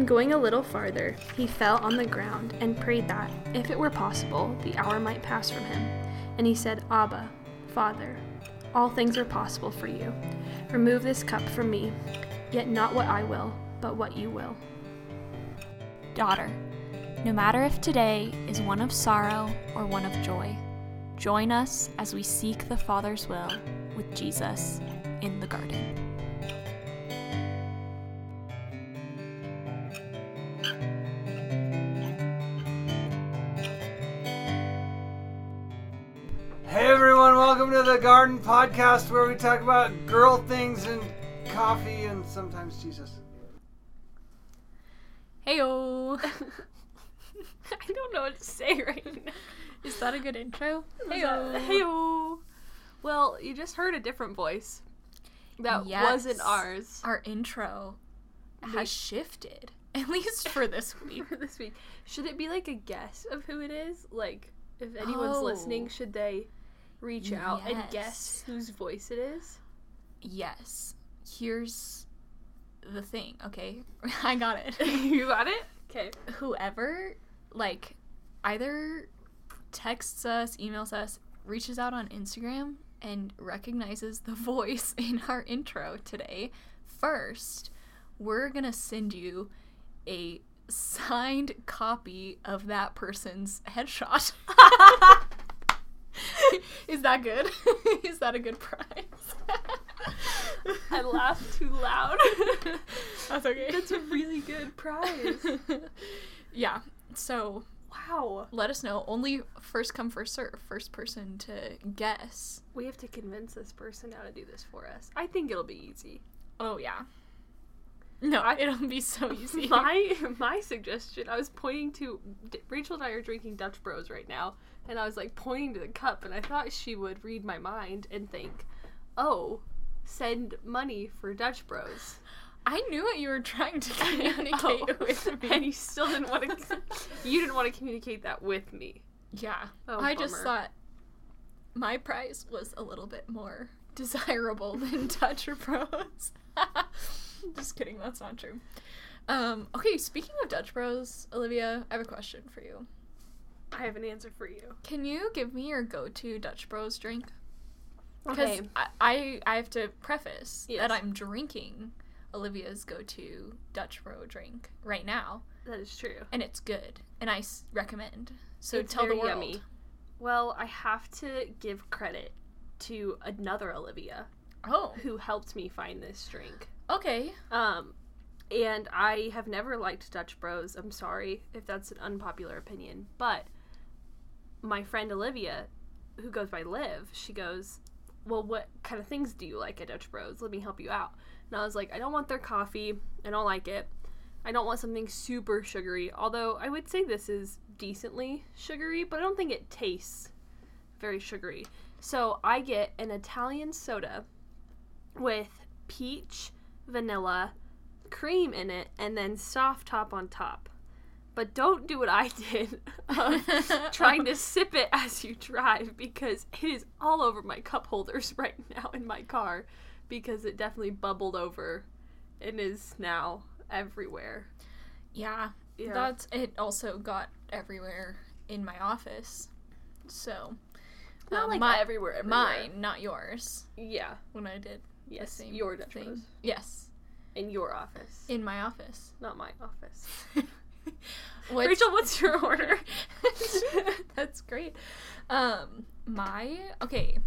And going a little farther, he fell on the ground and prayed that, if it were possible, the hour might pass from him. And he said, Abba, Father, all things are possible for you. Remove this cup from me, yet not what I will, but what you will. Daughter, no matter if today is one of sorrow or one of joy, join us as we seek the Father's will with Jesus in the garden. Garden Podcast where we talk about girl things and coffee and sometimes Jesus. Heyo! I don't know what to say right now. Is that a good intro? Heyo. Heyo. Well, you just heard a different voice. That wasn't ours Our intro Wait. has shifted, at least for this week. for this week. Should it be like a guess of who it is? Like, if anyone's Oh. listening, should they reach out and guess whose voice it is? Yes. Here's the thing, okay? I got it. you got it? Okay. Whoever, like, either texts us, emails us, reaches out on Instagram, and recognizes the voice in our intro today, first, we're gonna send you a signed copy of that person's headshot. Is that good? Is that a good prize? I laughed too loud. That's okay. That's a really good prize. yeah. So Wow. let us know. Only first come, first serve. First person to guess. We have to convince this person how to do this for us. I think it'll be easy. Oh yeah. No, it'll be so easy. my my suggestion i was pointing to rachel and i are drinking dutch bros right now and i was like pointing to the cup and i thought she would read my mind and think oh send money for dutch bros I knew what you were trying to communicate Oh, with me. and you still didn't want to you didn't want to communicate that with me yeah. Oh, I just thought my prize was a little bit more desirable than Dutch Bros. just kidding, that's not true. Um, okay, speaking of Dutch Bros, Olivia, I have a question for you. I have an answer for you Can you give me your go-to Dutch Bros drink? Because okay I, I I have to preface Yes. that I'm drinking Olivia's go-to Dutch Bro drink right now, that is true and it's good, and I s- recommend. So It's tell the world. yummy. well i have to give credit to another olivia Oh, who helped me find this drink okay. Um, and I have never liked Dutch Bros. I'm sorry if that's an unpopular opinion, but my friend Olivia, who goes by Liv, she goes, "Well, what kind of things do you like at Dutch Bros? Let me help you out." And I was like, "I don't want their coffee. I don't like it. I don't want something super sugary. Although I would say this is decently sugary, but I don't think it tastes very sugary. So I get an Italian soda with peach, vanilla, cream in it, and then soft top on top. But don't do what I did of trying to sip it as you drive because it is all over my cup holders right now in my car because it definitely bubbled over and is now everywhere. Yeah, Yeah. that's it. Also got everywhere in my office. So Not uh, like my- everywhere, everywhere. mine, not yours. Yeah. When I did Yes. the same Your Dutch thing. Yes, In your office. in my office. Not my office. What's- Rachel, what's your order? That's great. Um, my okay.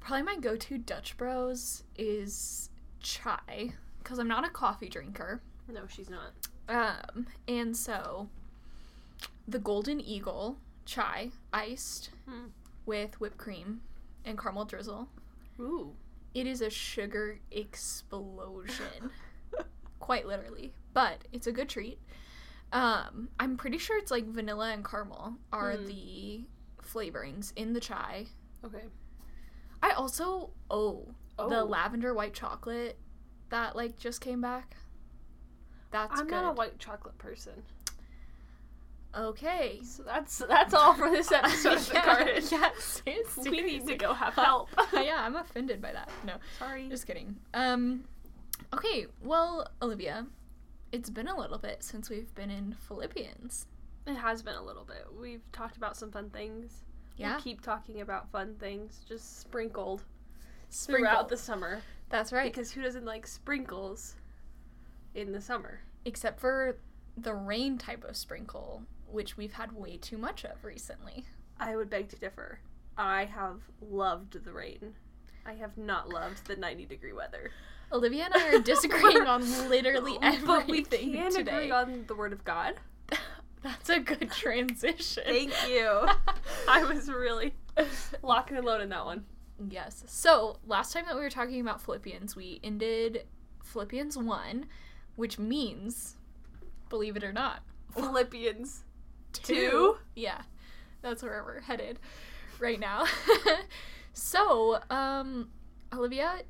Probably my go-to Dutch Bros is chai because I'm not a coffee drinker. no, she's not. Um, and so the Golden Eagle chai iced Hmm. with whipped cream and caramel drizzle. Ooh. It is a sugar explosion. Quite literally. But it's a good treat. Um, I'm pretty sure it's like vanilla and caramel are Hmm. the flavorings in the chai. Okay. I also oh, the Oh. lavender white chocolate that like just came back. That's I'm good. not a white chocolate person. Okay. So that's that's all for this episode of the Yeah, garden. yeah, seriously. We need to go have help. yeah, I'm offended by that. No, Sorry. just kidding. Um, okay. Well, Olivia, it's been a little bit since we've been in Philippians. It has been a little bit. We've talked about some fun things. Yeah. We'll keep talking about fun things, just sprinkled Sprinkle. throughout the summer. That's right. Because who doesn't like sprinkles in the summer? Except for the rain type of sprinkle, which we've had way too much of recently. I would beg to differ. I have loved the rain. I have not loved the 90 degree weather. Olivia and I are disagreeing on literally everything but we can today. agree on the word of God. That's a good transition. Thank you. I was really locking and loading that one. Yes. So, last time that we were talking about Philippians, we ended Philippians 1, which means, believe it or not, Philippians two. Two? Yeah. That's where we're headed right now. So, um, Olivia,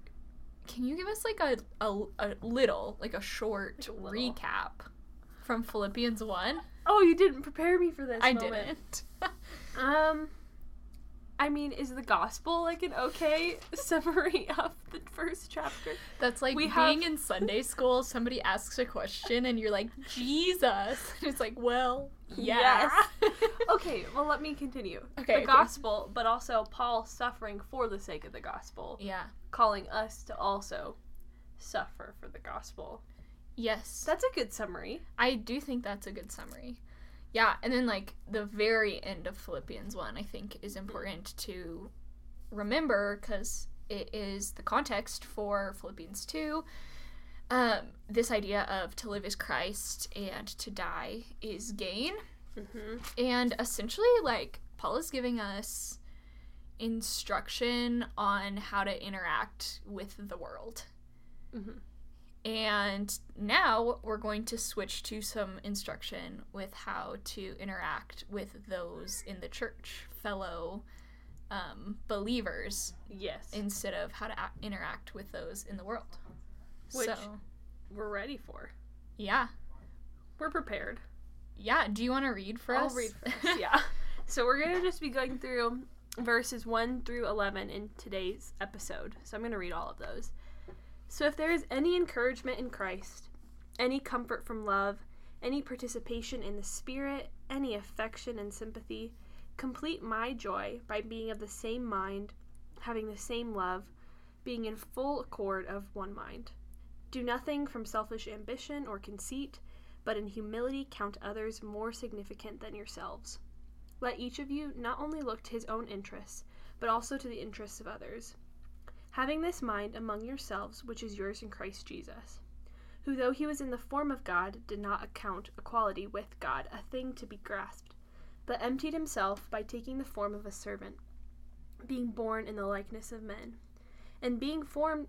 can you give us like a, a, a little, like a short little. recap from Philippians 1? Oh, you didn't prepare me for this. I moment. didn't. Um, I mean, is the gospel like an okay summary of the first chapter? That's like We being have- in Sunday school, somebody asks a question and you're like, Jesus. And it's like, well, yeah. Okay, well, let me continue. Okay, The okay. gospel, but also Paul suffering for the sake of the gospel, yeah. calling us to also suffer for the gospel. Yes. That's a good summary. I do think that's a good summary. Yeah, and then like the very end of Philippians 1 I think is important to remember cuz it is the context for Philippians 2. Um this idea of to live is Christ and to die is gain. Mm-hmm. And essentially like Paul is giving us instruction on how to interact with the world. Mhm. And now we're going to switch to some instruction with how to interact with those in the church, fellow um, believers, Yes. instead of how to a- interact with those in the world. Which- so, We're ready for. yeah. We're prepared. Yeah. Do you want to read for I'll us? read first. yeah. So we're gonna just be going through verses one through eleven in today's episode. So I'm gonna read all of those. So if there is any encouragement in Christ, any comfort from love, any participation in the Spirit, any affection and sympathy, complete my joy by being of the same mind, having the same love, being in full accord of one mind. Do nothing from selfish ambition or conceit but in humility count others more significant than yourselves. Let each of you not only look to his own interests, but also to the interests of others. Having this mind among yourselves, which is yours in Christ Jesus, who, though he was in the form of God, did not account equality with God a thing to be grasped, but emptied himself by taking the form of a servant, being born in the likeness of men. And being formed,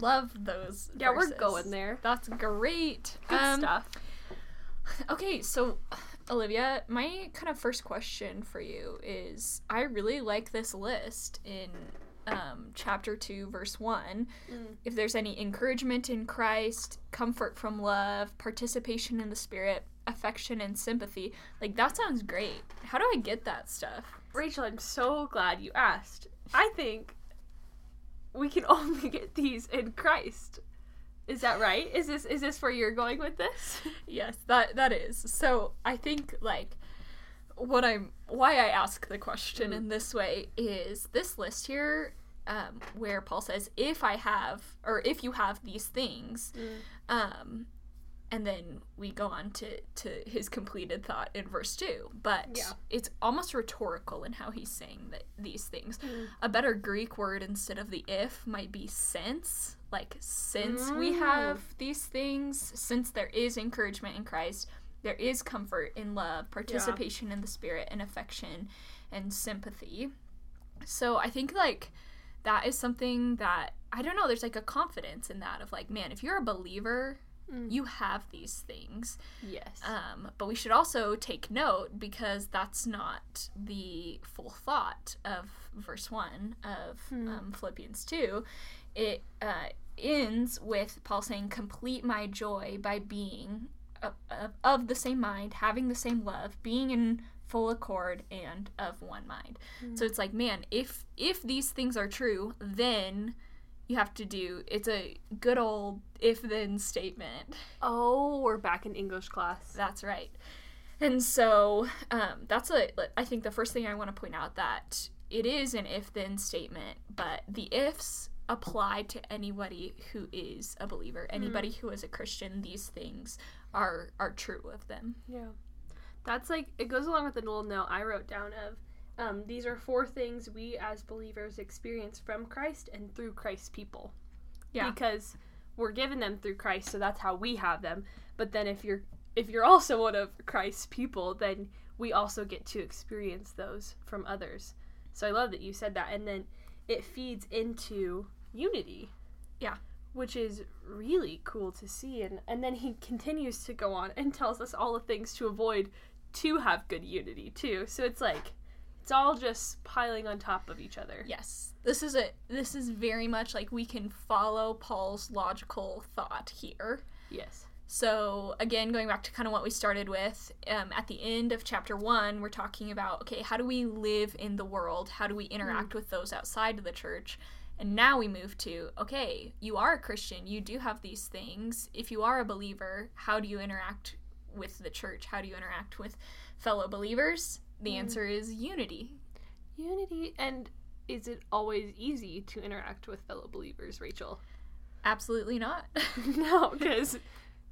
Love those. Yeah, we're going there. That's great. Good Um, stuff. Okay, so Olivia, my kind of first question for you is I really like this list in um, chapter 2, verse 1. Mm. If there's any encouragement in Christ, comfort from love, participation in the Spirit, affection and sympathy, like that sounds great. How do I get that stuff? Rachel, I'm so glad you asked. I think we can only get these in Christ. Is that right? Is this is this where you're going with this? Yes, that that is. So I think like what I'm why I ask the question Mm. in this way is this list here um, where Paul says if I have or if you have these things, um, and then we go on to to his completed thought in verse two. But Yeah. it's almost rhetorical in how he's saying that these things. Mm. A better Greek word instead of the if might be since. Like since we Mm. have these things, since there is encouragement in Christ, there is comfort in love, participation in the spirit, and affection and sympathy. So I think like that is something that I don't know, there's like a confidence in that of like, man, if you're a believer Mm. You have these things. Yes. Um, but we should also take note because that's not the full thought of verse 1 of Hmm. um, Philippians 2. It uh, ends with Paul saying, Complete my joy by being of, of, of the same mind, having the same love, being in full accord and of one mind. So it's like, man, if if these things are true, then you have to do it's a good old if then statement. oh, we're back in English class. That's right. And so um, that's a, I think the first thing I want to point out that it is an if then statement, but the ifs apply to anybody who is a believer, anybody who is a Christian. These things are are true of them. Yeah. That's like it goes along with the little note I wrote down of um, these are four things we as believers experience from Christ and through Christ's people. Yeah. Because we're given them through Christ, so that's how we have them. But then if you're if you're also one of Christ's people, then we also get to experience those from others. So I love that you said that and then it feeds into unity. Yeah. Which is really cool to see and and then he continues to go on and tells us all the things to avoid to have good unity too. So it's like it's all just piling on top of each other. Yes. This is a this is very much like we can follow Paul's logical thought here. Yes. So, again, going back to kind of what we started with, um, at the end of chapter one, we're talking about okay, how do we live in the world? How do we interact with those outside of the church? And now we move to okay, you are a Christian, you do have these things. If you are a believer, how do you interact with the church? How do you interact with fellow believers? The hmm. answer is unity. Unity and is it always easy to interact with fellow believers, Rachel? Absolutely not. no, because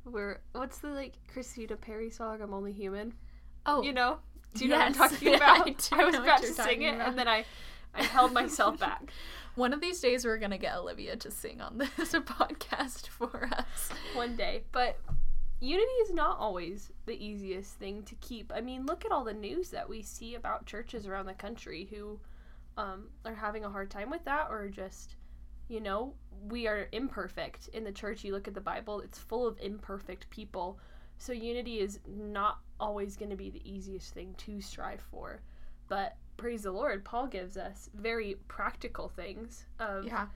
we're what's the like Christina Perri song? I'm only human. oh, You know? Do you know what I'm talking about? I I was about to sing it about. and then I I held myself back. one of these days we're gonna get Olivia to sing on this podcast for us. one day. But unity is not always the easiest thing to keep. I mean, look at all the news that we see about churches around the country who um, are having a hard time with that, or just, you know, we are imperfect in the church. You look at the Bible, it's full of imperfect people. So unity is not always going to be the easiest thing to strive for. But praise the Lord, Paul gives us very practical things of Yeah.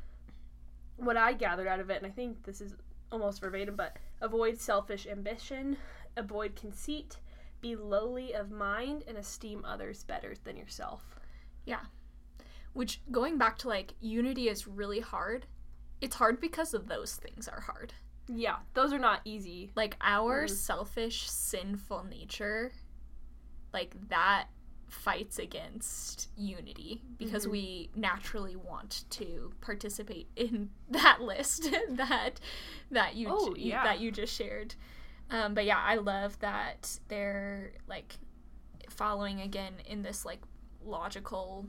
what I gathered out of it, and I think this is almost verbatim, but avoid selfish ambition, avoid conceit, be lowly of mind, and esteem others better than yourself. Yeah. Which going back to like unity is really hard. It's hard because of those things are hard. Yeah, those are not easy. Like our Mhm. selfish, sinful nature, like that fights against unity because Mhm. we naturally want to participate in that list that that you, Oh, you- yeah. that you just shared. Um, but yeah, I love that they're like following again in this like logical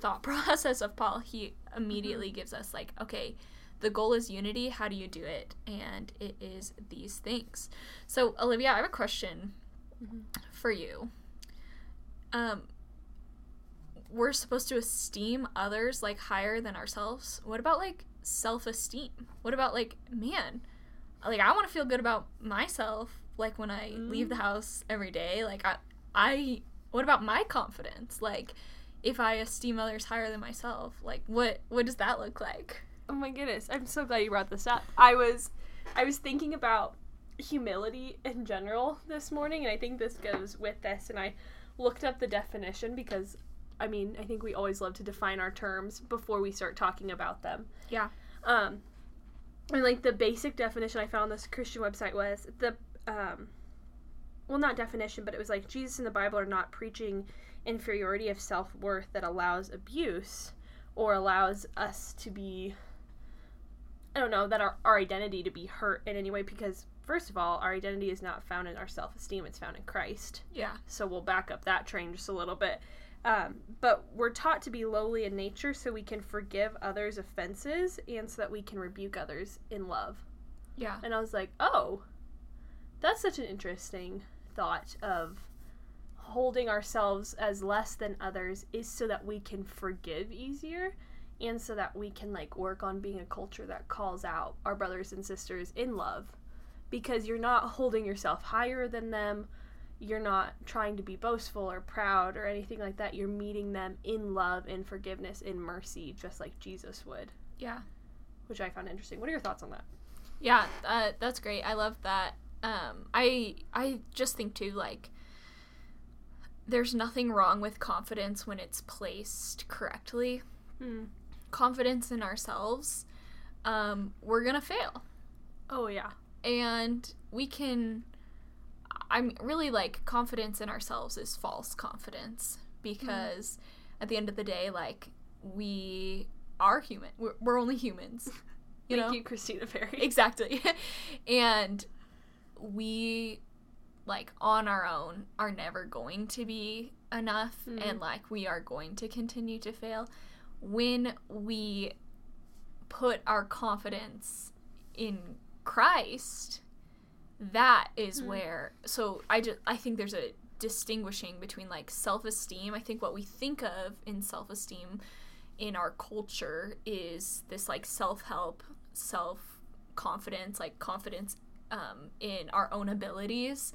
thought process of Paul. He immediately gives us like, okay, the goal is unity. How do you do it? And it is these things. So, Olivia, I have a question Mhm. for you. Um, we're supposed to esteem others like higher than ourselves. What about like self esteem? What about like, man, like I want to feel good about myself. Like when I leave the house every day, like I, I, what about my confidence? Like, if I esteem others higher than myself, like what, what does that look like? Oh my goodness, I'm so glad you brought this up. I was I was thinking about humility in general this morning and I think this goes with this and I looked up the definition because I mean, I think we always love to define our terms before we start talking about them. Yeah. Um and like the basic definition I found on this Christian website was the um well not definition, but it was like Jesus and the Bible are not preaching inferiority of self-worth that allows abuse or allows us to be I don't know, that our, our identity to be hurt in any way because first of all, our identity is not found in our self-esteem, it's found in Christ. Yeah. So we'll back up that train just a little bit. Um, but we're taught to be lowly in nature so we can forgive others' offenses and so that we can rebuke others in love. Yeah. And I was like, oh, that's such an interesting thought of holding ourselves as less than others is so that we can forgive easier and so that we can like work on being a culture that calls out our brothers and sisters in love because you're not holding yourself higher than them. You're not trying to be boastful or proud or anything like that. You're meeting them in love, in forgiveness, in mercy, just like Jesus would, Yeah. which I found interesting. What are your thoughts on that? Yeah, uh, that's great. I love that. Um, I I just think too like there's nothing wrong with confidence when it's placed correctly. Hmm. Confidence in ourselves, um, we're gonna fail, Oh, yeah. And we can. I'm really like confidence in ourselves is false confidence because at the end of the day, like we are human. We're, we're only humans. You Thank know? you, Christina Perri. exactly and we like on our own are never going to be enough Mhm. and like we are going to continue to fail when we put our confidence in Christ that is Mm. where so I just I think there's a distinguishing between like self-esteem. I think what we think of in self-esteem in our culture is this like self-help self-confidence like confidence um, in our own abilities.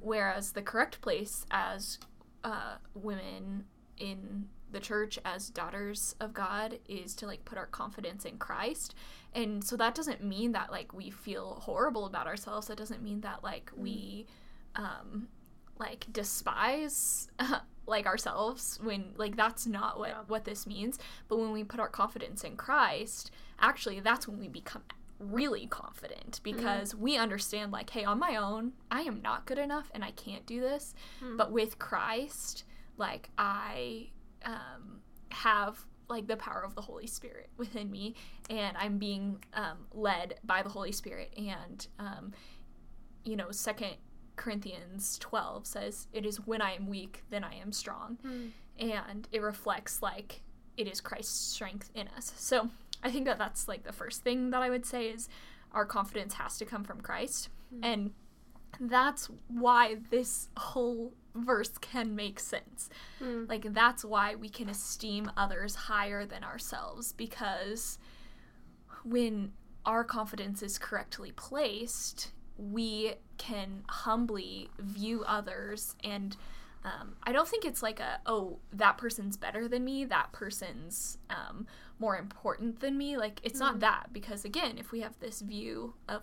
Whereas the correct place as uh, women in the church as daughters of god is to like put our confidence in christ. And so that doesn't mean that like we feel horrible about ourselves. That doesn't mean that like we um like despise like ourselves when like that's not what Yeah. what this means. But when we put our confidence in christ actually that's when we become really confident because we understand like hey on my own i am not good enough and i can't do this. But with christ like i um have like the power of the holy spirit within me and i'm being um, led by the holy spirit and um, you know second corinthians 12 says it is when i am weak then i am strong. And it reflects like it is christ's strength in us. So i think that that's like the first thing that i would say is our confidence has to come from christ. And that's why this whole verse can make sense Mm. like that's why we can esteem others higher than ourselves because when our confidence is correctly placed, we can humbly view others and um, I don't think it's like a oh that person's better than me that person's um, more important than me like it's not that because again if we have this view of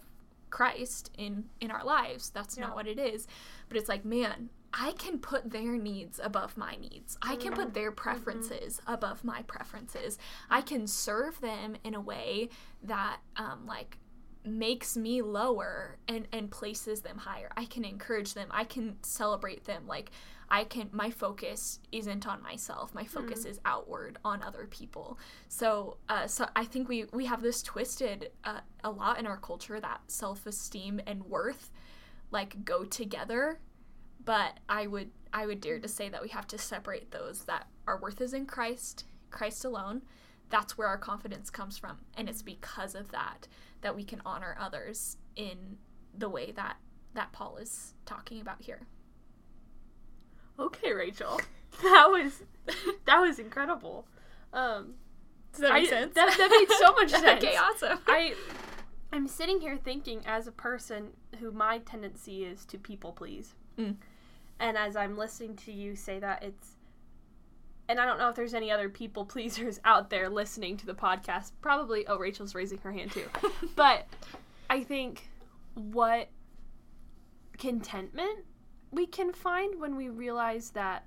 Christ in in our lives that's Yeah. not what it is but it's like man I can put their needs above my needs. I can put their preferences above my preferences. I can serve them in a way that um, like makes me lower and and places them higher. I can encourage them. I can celebrate them. Like I can my focus isn't on myself. My focus is outward on other people. So uh, so I think we we have this twisted uh, a lot in our culture that self-esteem and worth like go together but I would I would dare to say that we have to separate those that our worth is in Christ, Christ alone. That's where our confidence comes from, and it's because of that that we can honor others in the way that that Paul is talking about here. Okay, Rachel. That was that was incredible. Um, Does that I- make sense? that- that made so much sense. okay, awesome. I I'm sitting here thinking as a person who my tendency is to people please. Mm. And as I'm listening to you say that it's and I don't know if there's any other people pleasers out there listening to the podcast. Probably oh Rachel's raising her hand too. but I think what contentment we can find when we realize that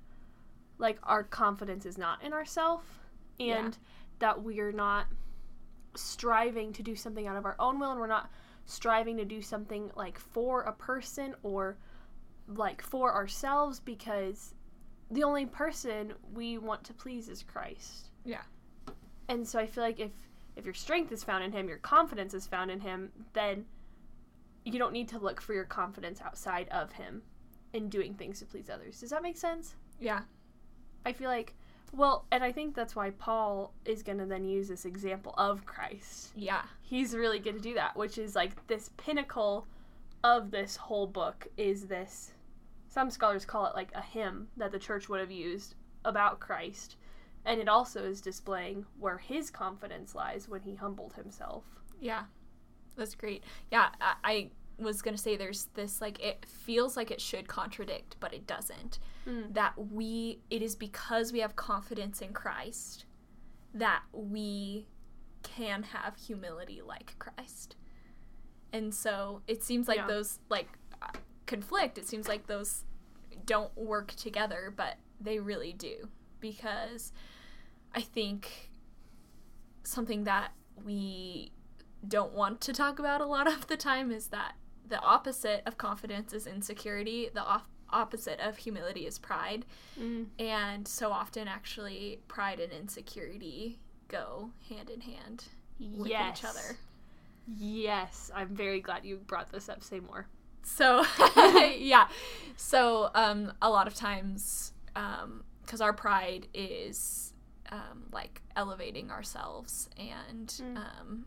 like our confidence is not in ourselves and Yeah. that we're not striving to do something out of our own will and we're not striving to do something like for a person or like for ourselves because the only person we want to please is Christ. Yeah. And so I feel like if if your strength is found in him, your confidence is found in him, then you don't need to look for your confidence outside of him in doing things to please others. Does that make sense? yeah. I feel like well, and I think that's why Paul is going to then use this example of Christ. Yeah. He's really good to do that, which is like this pinnacle of this whole book is this some scholars call it like a hymn that the church would have used about Christ. And it also is displaying where his confidence lies when he humbled himself. Yeah, that's great. Yeah, I, I was going to say there's this like it feels like it should contradict but it doesn't Mm. that we it is because we have confidence in Christ that we can have humility like Christ and so it seems like Yeah. those like conflict it seems like those don't work together but they really do because i think something that we don't want to talk about a lot of the time is that the opposite of confidence is insecurity the off- opposite of humility is pride Mm. and so often actually pride and insecurity go hand in hand with yes. each other Yes, I'm very glad you brought this up. Say more. So yeah, so um, a lot of times, because our pride is um, like elevating ourselves, and Mm. um,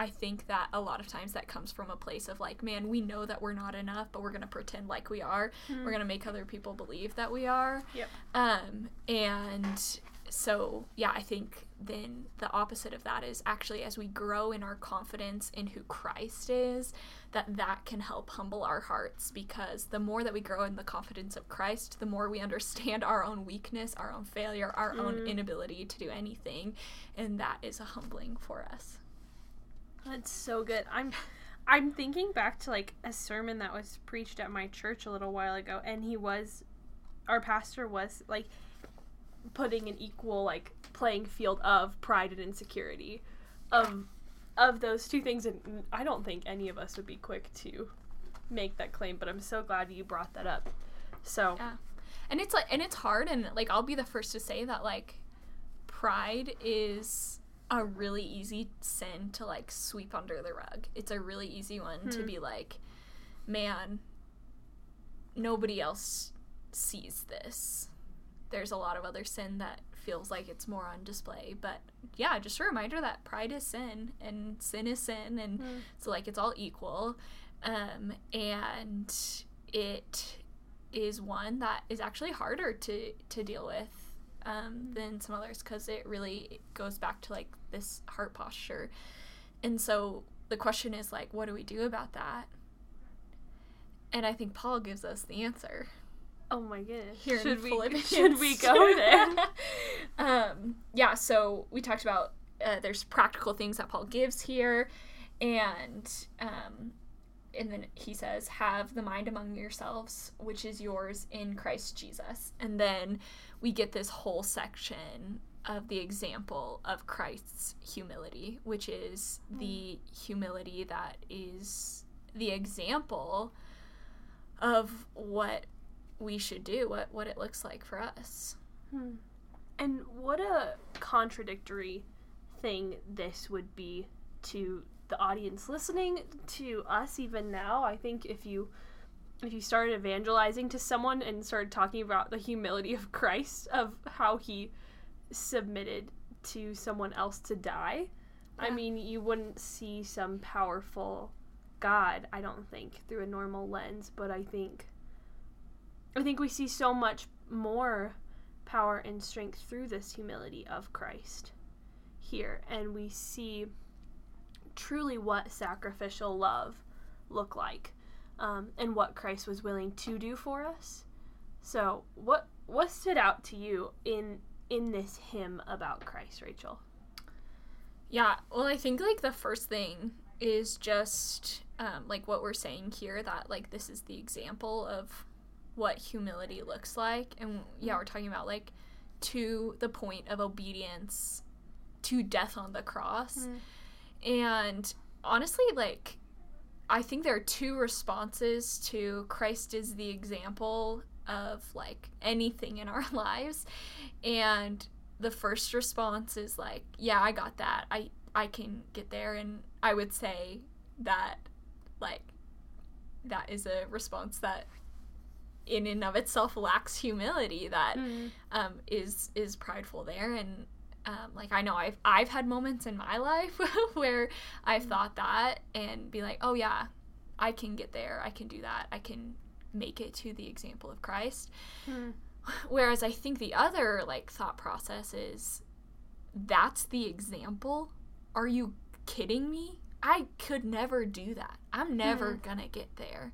I think that a lot of times that comes from a place of like, man, we know that we're not enough, but we're gonna pretend like we are. We're gonna make other people believe that we are. Yep. Um, and so yeah, I think then the opposite of that is actually as we grow in our confidence in who Christ is, that that can help humble our hearts because the more that we grow in the confidence of Christ, the more we understand our own weakness, our own failure, our own mm. inability to do anything, and that is a humbling for us. That's so good. I'm I'm thinking back to like a sermon that was preached at my church a little while ago and he was our pastor was like putting an equal like playing field of pride and insecurity of of those two things and I don't think any of us would be quick to make that claim, but I'm so glad you brought that up. So, Yeah. And it's like and it's hard and like I'll be the first to say that like pride is a really easy sin to like sweep under the rug. It's a really easy one to hmm. be like, man, nobody else sees this. There's a lot of other sin that feels like it's more on display. But yeah, just a reminder that pride is sin and sin is sin and so like it's all equal. Um and it is one that is actually harder to to deal with um, than some others because it really goes back to like this heart posture and so the question is like what do we do about that and i think paul gives us the answer oh my goodness. here should we Philippians. should we go there? um, yeah, so we talked about uh, there's practical things that Paul gives here, and um, and then he says, "Have the mind among yourselves, which is yours in Christ Jesus." And then we get this whole section of the example of Christ's humility, which is the humility that is the example of what we should do, what what it looks like for us. Hmm. And what a contradictory thing this would be to the audience listening to us even now. I think if you if you started evangelizing to someone and started talking about the humility of Christ of how he submitted to someone else to die, I mean, you wouldn't see some powerful God, I don't think, through a normal lens, but I think I think we see so much more power and strength through this humility of Christ here and we see truly what sacrificial love look like um, and what Christ was willing to do for us. So what what stood out to you in in this hymn about Christ, Rachel? Yeah, well, I think like the first thing is just um, like what we're saying here that like this is the example of what humility looks like, and yeah, we're talking about like to the point of obedience to death on the cross, mm-hmm. and honestly, like I think there are two responses to Christ is the example of like anything in our lives, and the first response is like, yeah, I got that. I I can get there. And I would say that like that is a response that in and of itself lacks humility that um, is is prideful there and um, like I know I've I've had moments in my life where I've thought that and be like, oh yeah, I can get there. I can do that. I can make it to the example of Christ. Whereas I think the other like thought process is that's the example. Are you kidding me? I could never do that. I'm never gonna get there.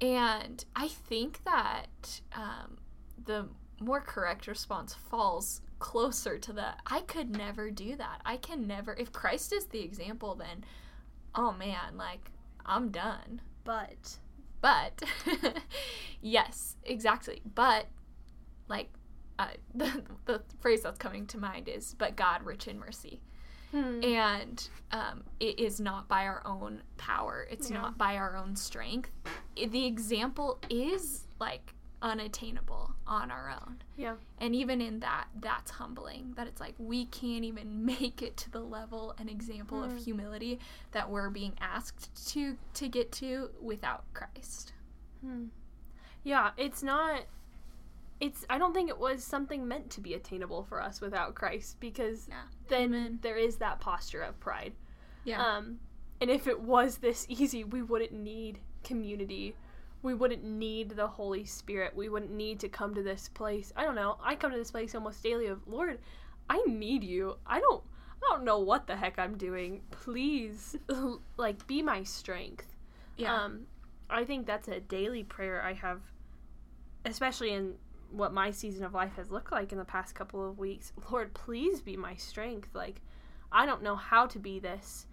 And I think that um, the more correct response falls closer to the I could never do that. I can never. If Christ is the example, then oh man, like I'm done. But But yes, exactly. But like uh, the the phrase that's coming to mind is "but God rich in mercy," hmm, and um, it is not by our own power. It's Yeah. not by our own strength. The example is like unattainable on our own. yeah, And even in that, that's humbling. That it's like we can't even make it to the level and example of Mm. humility that we're being asked to to get to without Christ. hmm. yeah. It's not. It's. I don't think it was something meant to be attainable for us without Christ, because Yeah. then Amen. there is that posture of pride. Yeah. Um, and if it was this easy, we wouldn't need community. We wouldn't need the Holy Spirit. We wouldn't need to come to this place. I don't know. I come to this place almost daily of Lord, I need you. I don't I don't know what the heck I'm doing. Please like be my strength. yeah. Um I think that's a daily prayer I have especially in what my season of life has looked like in the past couple of weeks. Lord, please be my strength. Like I don't know how to be this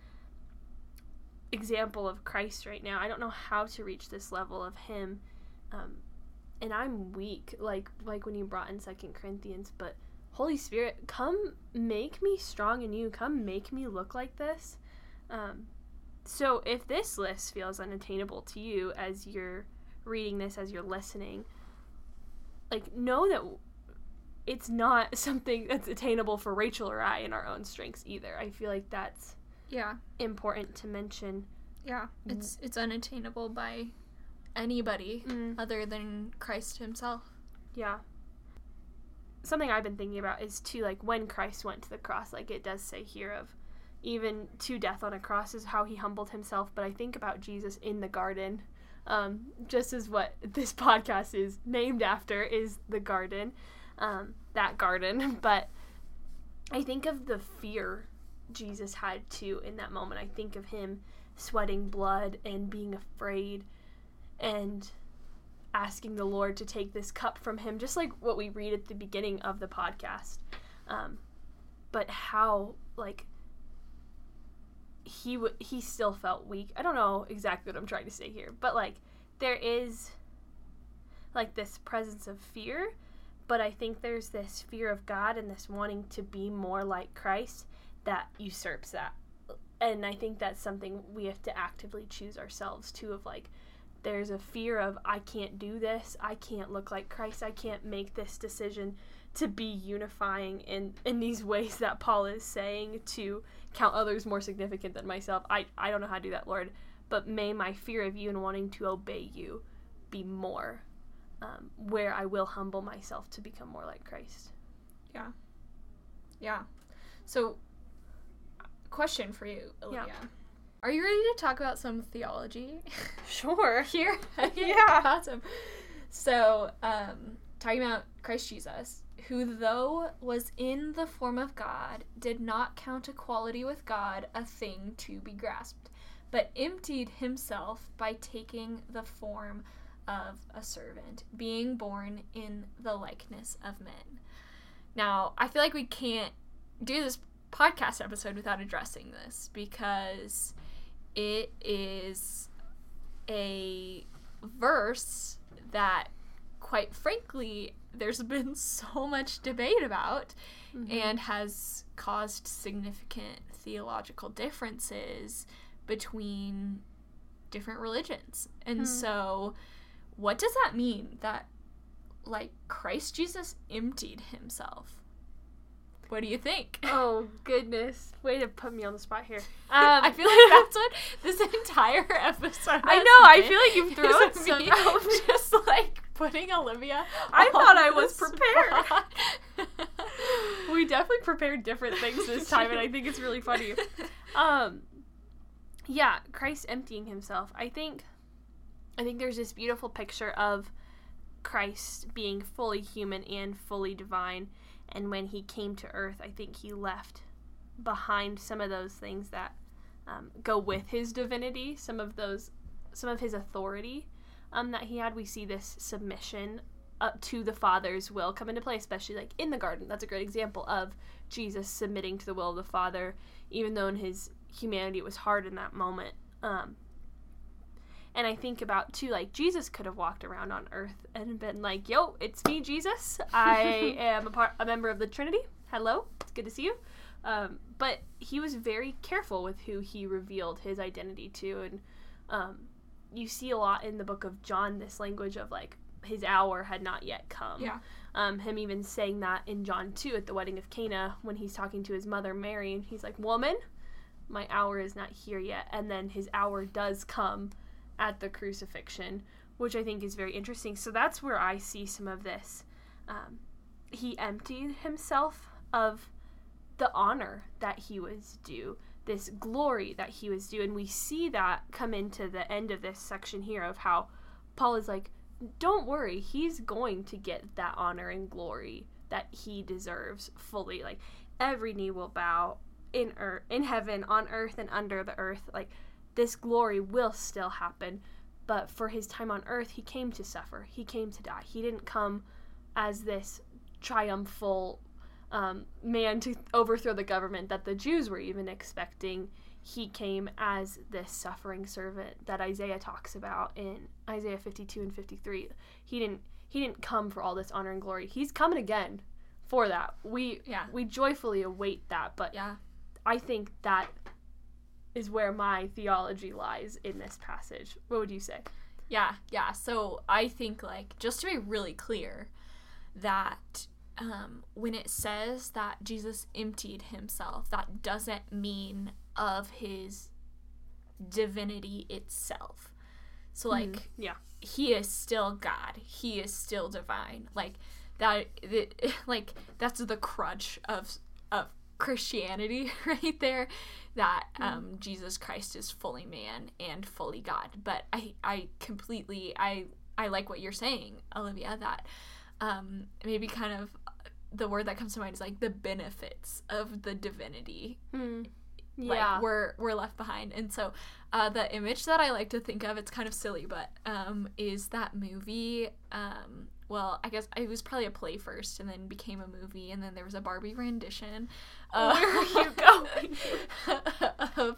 example of Christ right now. I don't know how to reach this level of him. Um and I'm weak like like when you brought in second Corinthians, but Holy Spirit, come make me strong in you. Come make me look like this. Um so if this list feels unattainable to you as you're reading this, as you're listening, like know that it's not something that's attainable for Rachel or I in our own strengths either. I feel like that's yeah. important to mention. Yeah. It's it's unattainable by anybody Mm, other than Christ himself. yeah. Something I've been thinking about is too like when Christ went to the cross, like it does say here of even to death on a cross is how he humbled himself. But I think about Jesus in the garden, um, just as what this podcast is named after is the garden, um, that garden. But I think of the fear Jesus had to in that moment. I think of him sweating blood and being afraid and asking the Lord to take this cup from him, just like what we read at the beginning of the podcast. Um, but how, like, he w- he still felt weak. I don't know exactly what I'm trying to say here, but like there is like this presence of fear, but I think there's this fear of God and this wanting to be more like Christ that usurps that. And I think that's something we have to actively choose ourselves too of like there's a fear of I can't do this, I can't look like Christ, I can't make this decision to be unifying in in these ways that Paul is saying to count others more significant than myself. I I don't know how to do that, Lord, but may my fear of you and wanting to obey you be more um, where I will humble myself to become more like Christ. Yeah. Yeah. So question for you, Olivia. Yeah. Are you ready to talk about some theology? Sure. here. Yeah. Awesome. So, um, talking about Christ Jesus, who though was in the form of God, did not count equality with God a thing to be grasped, but emptied himself by taking the form of a servant, being born in the likeness of men. Now, I feel like we can't do this podcast episode without addressing this because it is a verse that, quite frankly, there's been so much debate about and has caused significant theological differences between different religions. And Hmm. so, what does that mean that, like, Christ Jesus emptied himself? What do you think? Oh goodness! Way to put me on the spot here. Um, I feel like that's what this entire episode. I know, I feel like you've thrown me out. Just like putting Olivia. I thought I was prepared. we definitely prepared different things this time, and I think it's really funny. Um, yeah, Christ emptying himself. I think, I think there's this beautiful picture of Christ being fully human and fully divine, and when he came to earth, I think he left behind some of those things that um, go with his divinity. Some of those, some of his authority um, that he had. We see this submission up to the Father's will come into play, especially like in the garden. That's a great example of Jesus submitting to the will of the Father, even though in his humanity it was hard in that moment. Um, and I think about too, like Jesus could have walked around on earth and been like, "Yo, it's me, Jesus. I am a part, a member of the Trinity. Hello, it's good to see you." Um, but he was very careful with who he revealed his identity to, and um, you see a lot in the book of John this language of like his hour had not yet come. Yeah. Um, him even saying that in John 2 at the wedding of Cana when he's talking to his mother Mary, and he's like, Woman, my hour is not here yet. And then his hour does come at the crucifixion, which I think is very interesting. So that's where I see some of this. Um, he emptied himself of the honor that he was due, this glory that he was due. And we see that come into the end of this section here of how Paul is like, don't worry, he's going to get that honor and glory that he deserves fully. Like every knee will bow in earth, in heaven, on earth, and under the earth. Like this glory will still happen. But for his time on earth, he came to suffer. He came to die. He didn't come as this triumphal um, man to overthrow the government that the Jews were even expecting he came as this suffering servant that Isaiah talks about in Isaiah 52 and 53. He didn't he didn't come for all this honor and glory. He's coming again for that. We Yeah. we joyfully await that, but Yeah. I think that is where my theology lies in this passage. What would you say? Yeah, yeah. So I think like just to be really clear that um, when it says that Jesus emptied himself, that doesn't mean of his divinity itself. So like Yeah. he is still God. He is still divine. Like that the, like that's the crutch of of Christianity right there that um Jesus Christ is fully man and fully God. But I I completely I I like what you're saying, Olivia, that um maybe kind of the word that comes to mind is like the benefits of the divinity Hmm. like Yeah. we're we're left behind and so uh, the image that i like to think of it's kind of silly but um, is that movie um, well i guess it was probably a play first and then became a movie and then there was a barbie rendition uh, Where are you going? of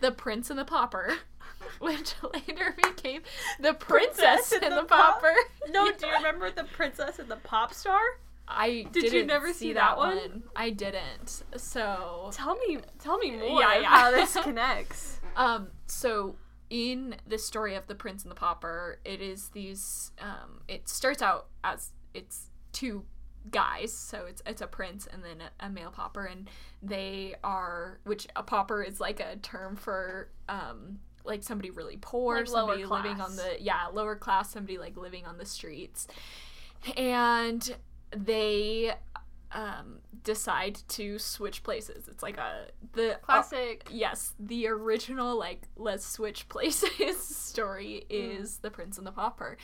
the prince and the pauper which later became the princess, and, the, pauper no, do you remember the princess and the pop star? I Did you never see that one? i didn't so Tell me, tell me more Yeah, yeah. how this connects. Um, so in the story of the prince and the pauper, it is these. Um, it starts out as it's two guys, so it's it's a prince and then a, a male pauper, and they are which a pauper is like a term for um like somebody really poor, Like somebody living on the yeah lower class, somebody like living on the streets, and they um decide to switch places. It's like a the Classic. yes, the original like let's switch places story Mm. is the Prince and the Pauper,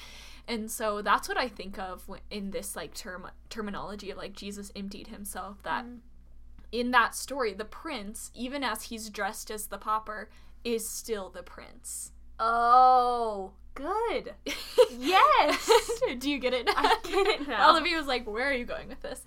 and so that's what I think of in this like term terminology of like Jesus emptied himself. That Mm. in that story, the prince, even as he's dressed as the pauper, is still the prince. Oh, good. Yes. Do you get it? I get it now. Olivia was like, "Where are you going with this?"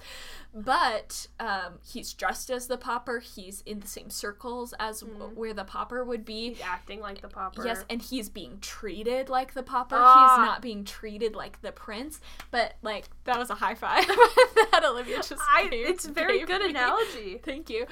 But um, he's dressed as the pauper. He's in the same circles as w- Mhm. where the pauper would be. He's acting like the popper. Yes, and he's being treated like the pauper. Ah. He's not being treated like the prince. But like that was a high five that Olivia just. I, gave- it's a very good me. analogy. Thank you.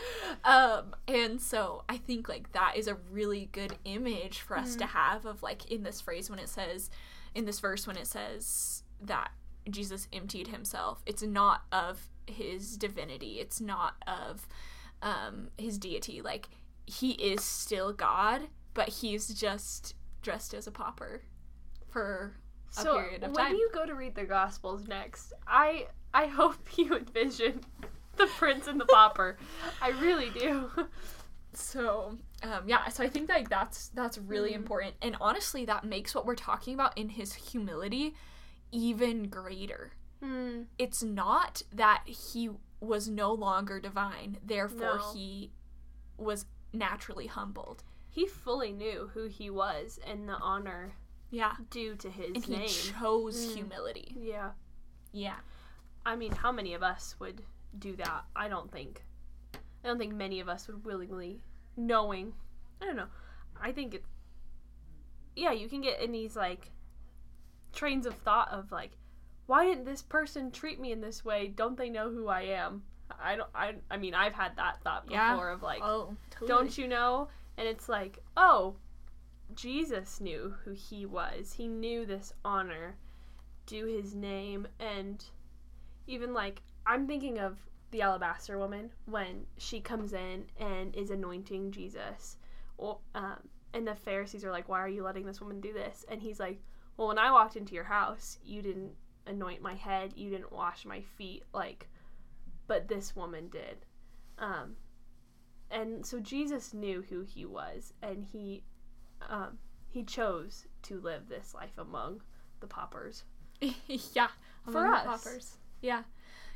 Um, and so I think like that is a really good image for us Mm. to have of like in this phrase when it says, in this verse when it says that Jesus emptied himself. It's not of his divinity. It's not of um, his deity. Like he is still God, but he's just dressed as a pauper for a So period of time. when you go to read the Gospels next, I I hope you envision the prince and the pauper. I really do. so um, yeah so i think like that's that's really Mhm. important and honestly that makes what we're talking about in his humility even greater Hmm. it's not that he was no longer divine therefore No. he was naturally humbled he fully knew who he was and the honor Yeah. due to his And he chose Mm. humility. yeah. Yeah. I mean, how many of us would do that? I don't think. I don't think many of us would willingly, knowing. I don't know. I think it. Yeah, you can get in these like trains of thought of like, why didn't this person treat me in this way? Don't they know who I am? I don't. I. I mean, I've had that thought before Yeah. of like, Oh, totally. don't you know? And it's like, oh, Jesus knew who he was. He knew this honor due his name. And even like, I'm thinking of the alabaster woman when she comes in and is anointing Jesus. Or, um, and the Pharisees are like, why are you letting this woman do this? And he's like, well, when I walked into your house, you didn't anoint my head, you didn't wash my feet, like, but this woman did. Um, and so Jesus knew who he was, and he um, he chose to live this life among the paupers. yeah. For us. paupers. Yeah.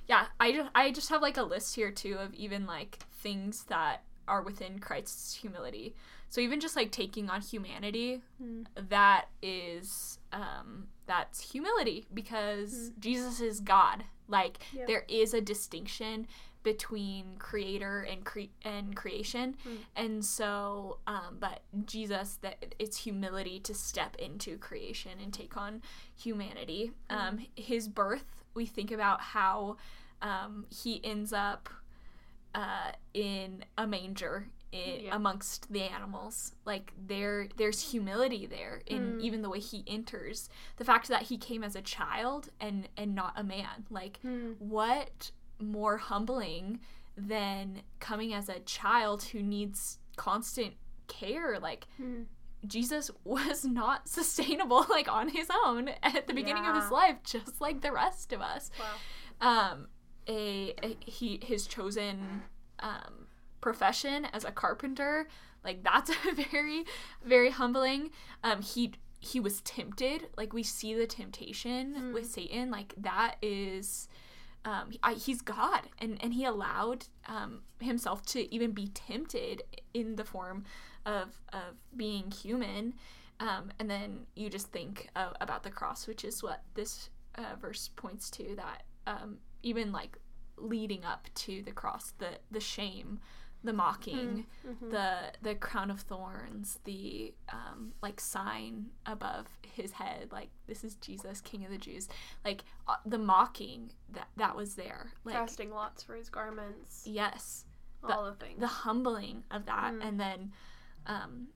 Yeah. I just I just have like a list here too of even like things that are within Christ's humility. So even just like taking on humanity, Hmm. that is um that's humility because Hmm. Jesus is God. Like Yep. there is a distinction between creator and cre- and creation. Hmm. And so um but Jesus that it's humility to step into creation and take on humanity. Um his birth, we think about how um he ends up uh in a manger in, Yeah. amongst the animals like there there's humility there in Mm. even the way he enters the fact that he came as a child and and not a man like what more humbling than coming as a child who needs constant care like Hmm. Jesus was not sustainable like on his own at the beginning of his life just like the rest of us Wow. um a, a he his chosen um profession as a carpenter like that's a very very humbling. Um he he was tempted. Like we see the temptation Mm. with satan. Like that is um I, he's god. And and he allowed um himself to even be tempted in the form of of being human. Um and then you just think uh, about the cross which is what this uh, verse points to that um even like leading up to the cross the the shame the mocking Mhm. the the crown of thorns the um like sign above his head like this is jesus king of the jews like uh, the mocking that that was there like Casting lots for his garments. yes all the things. the humbling of that Mm. and then um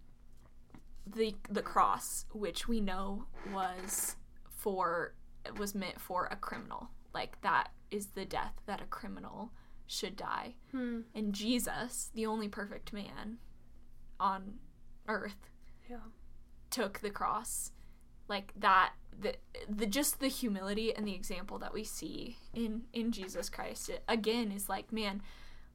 the the cross which we know was for was meant for a criminal like that is the death that a criminal should die. Hmm. and Jesus the only perfect man on earth Yeah. took the cross. Like that the the just the humility and the example that we see in in Jesus Christ it, again is like man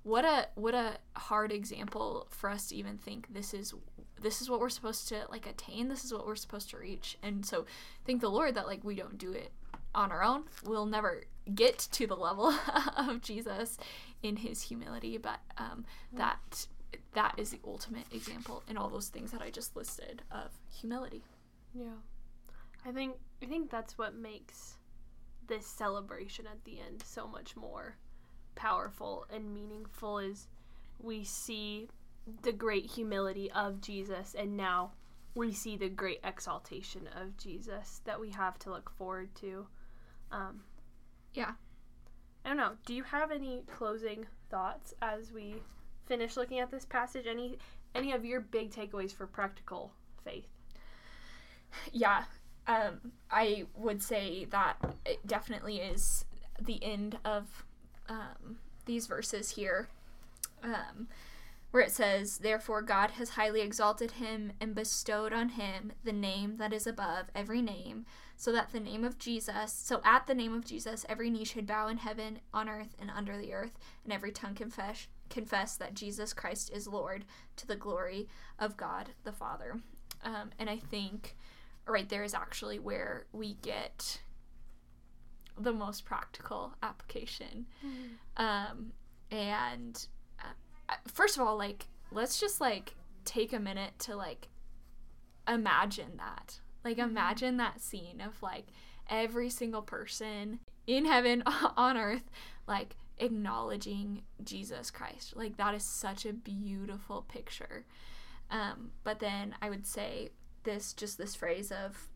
what a what a hard example for us to even think this is this is what we're supposed to like attain this is what we're supposed to reach. And so thank the lord that like we don't do it on our own. We'll never get to the level of jesus in his humility but um that that is the ultimate example in all those things that i just listed of humility Yeah. I think I think that's what makes this celebration at the end so much more powerful and meaningful is we see the great humility of Jesus and now we see the great exaltation of Jesus that we have to look forward to. Um, Yeah. I don't know. Do you have any closing thoughts as we finish looking at this passage? Any any of your big takeaways for practical faith? yeah um i would say that it definitely is the end of um these verses here um where it says therefore god has highly exalted him and bestowed on him the name that is above every name so that the name of jesus so at the name of jesus every knee should bow in heaven on earth and under the earth and every tongue confess confess that jesus christ is lord to the glory of god the father um, and i think right there is actually where we get the most practical application. Um, and uh, uh, first of all, like, let's just like take a minute to like imagine that. Like imagine that scene of like every single person in heaven on earth like acknowledging Jesus Christ. Like that is such a beautiful picture. Um, but then I would say this just this phrase of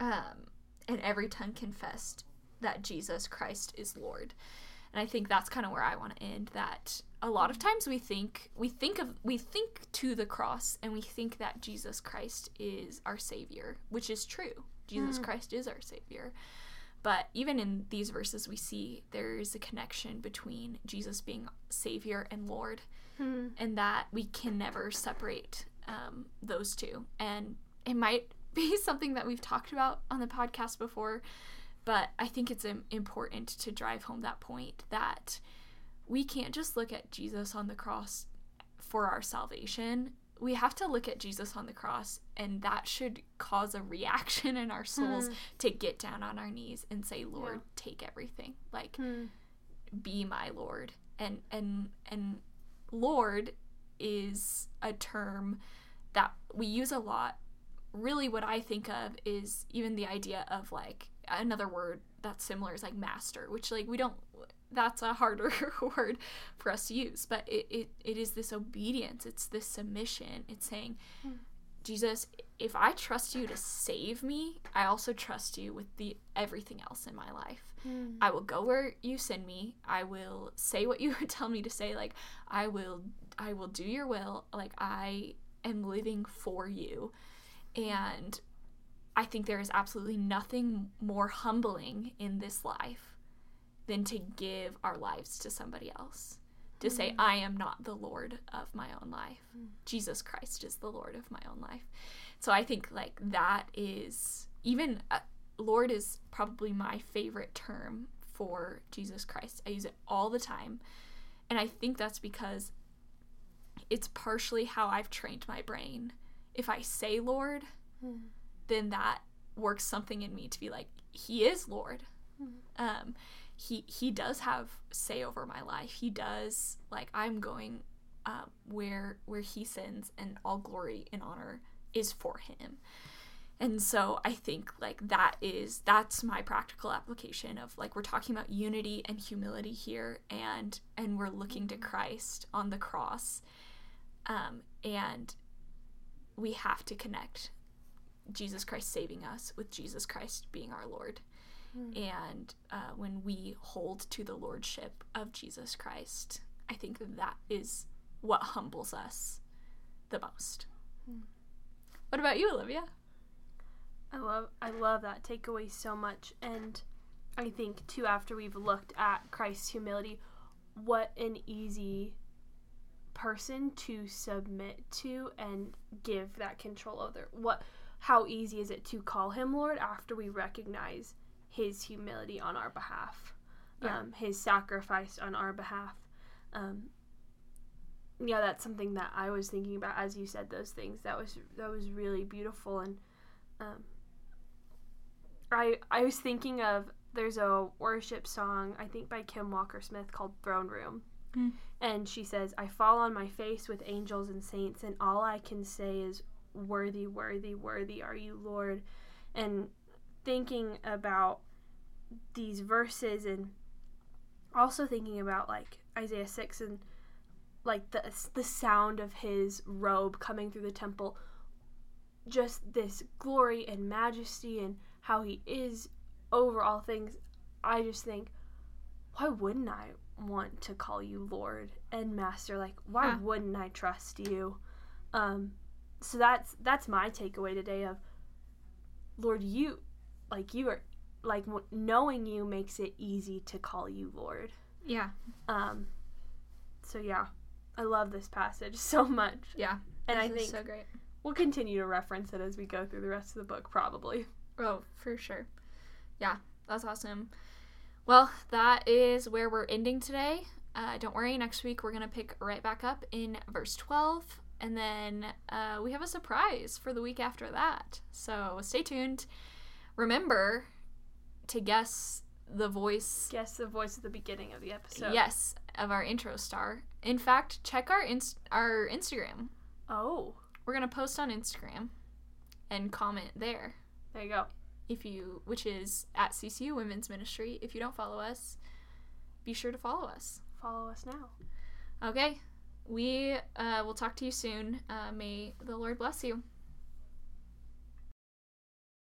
um, and every tongue confessed that Jesus Christ is Lord. And I think that's kind of where I want to end that a lot of times we think we think of we think to the cross and we think that Jesus Christ is our savior, which is true. Jesus Christ is our savior. But even in these verses we see there is a connection between Jesus being savior and Lord and that we can never separate um, those two. And it might be something that we've talked about on the podcast before, but I think it's important to drive home that point that we can't just look at Jesus on the cross for our salvation. We have to look at Jesus on the cross, and that should cause a reaction in our souls hmm. to get down on our knees and say, "Lord, take everything. Like, hmm. be my Lord." And and and Lord is a term that we use a lot. Really, what I think of is even the idea of like another word that's similar is like master, which like we don't. That's a harder word for us to use, but it, it, it is this obedience. It's this submission. It's saying, hmm. Jesus, if I trust you to save me, I also trust you with the everything else in my life. Hmm. I will go where you send me. I will say what you tell me to say. Like I will I will do your will. Like I am living for you. And I think there is absolutely nothing more humbling in this life than to give our lives to somebody else. To say, mm. I am not the Lord of my own life. Mm. Jesus Christ is the Lord of my own life. So I think, like, that is even uh, Lord is probably my favorite term for Jesus Christ. I use it all the time. And I think that's because it's partially how I've trained my brain. If I say Lord, mm. Then that works something in me to be like, He is Lord. Um, he he does have say over my life. He does like I'm going uh, where where He sends, and all glory and honor is for Him. And so I think like that is that's my practical application of like we're talking about unity and humility here and and we're looking to Christ on the cross. Um and we have to connect Jesus Christ saving us with Jesus Christ being our Lord. And uh, when we hold to the lordship of Jesus Christ, I think that is what humbles us the most. What about you, Olivia? I love I love that takeaway so much and I think too after we've looked at Christ's humility what an easy person to submit to and give that control over what how easy is it to call him Lord after we recognize his humility on our behalf Yeah. um, his sacrifice on our behalf um, yeah that's something that I was thinking about as you said those things that was that was really beautiful and um, I I was thinking of there's a worship song I think by Kim Walker Smith called Throne Room. Mm. And she says, I fall on my face with angels and saints, and all I can say is, Worthy, worthy, worthy are you, Lord. And thinking about these verses and also thinking about like Isaiah 6 and like the, the sound of his robe coming through the temple just this glory and majesty and how he is over all things, I just think, why wouldn't I want to call you Lord and Master? Like, why Yeah. wouldn't I trust you? Um, so that's that's my takeaway today. Of Lord, you like you are like knowing you makes it easy to call you Lord. Yeah. Um, so yeah, I love this passage so much, Yeah. and I think so great. we'll continue to reference it as we go through the rest of the book, probably. Oh, for sure. Yeah, that's awesome. Well, that is where we're ending today. Uh, don't worry, next week we're going to pick right back up in verse 12. And then uh, we have a surprise for the week after that. So stay tuned. Remember to guess the voice. Guess the voice at the beginning of the episode. Yes, of our intro star. In fact, check our inst- our Instagram. Oh. We're gonna post on Instagram, and comment there. There you go. If you, which is at CCU Women's Ministry. If you don't follow us, be sure to follow us. Follow us now. Okay, we uh, will talk to you soon. Uh, may the Lord bless you.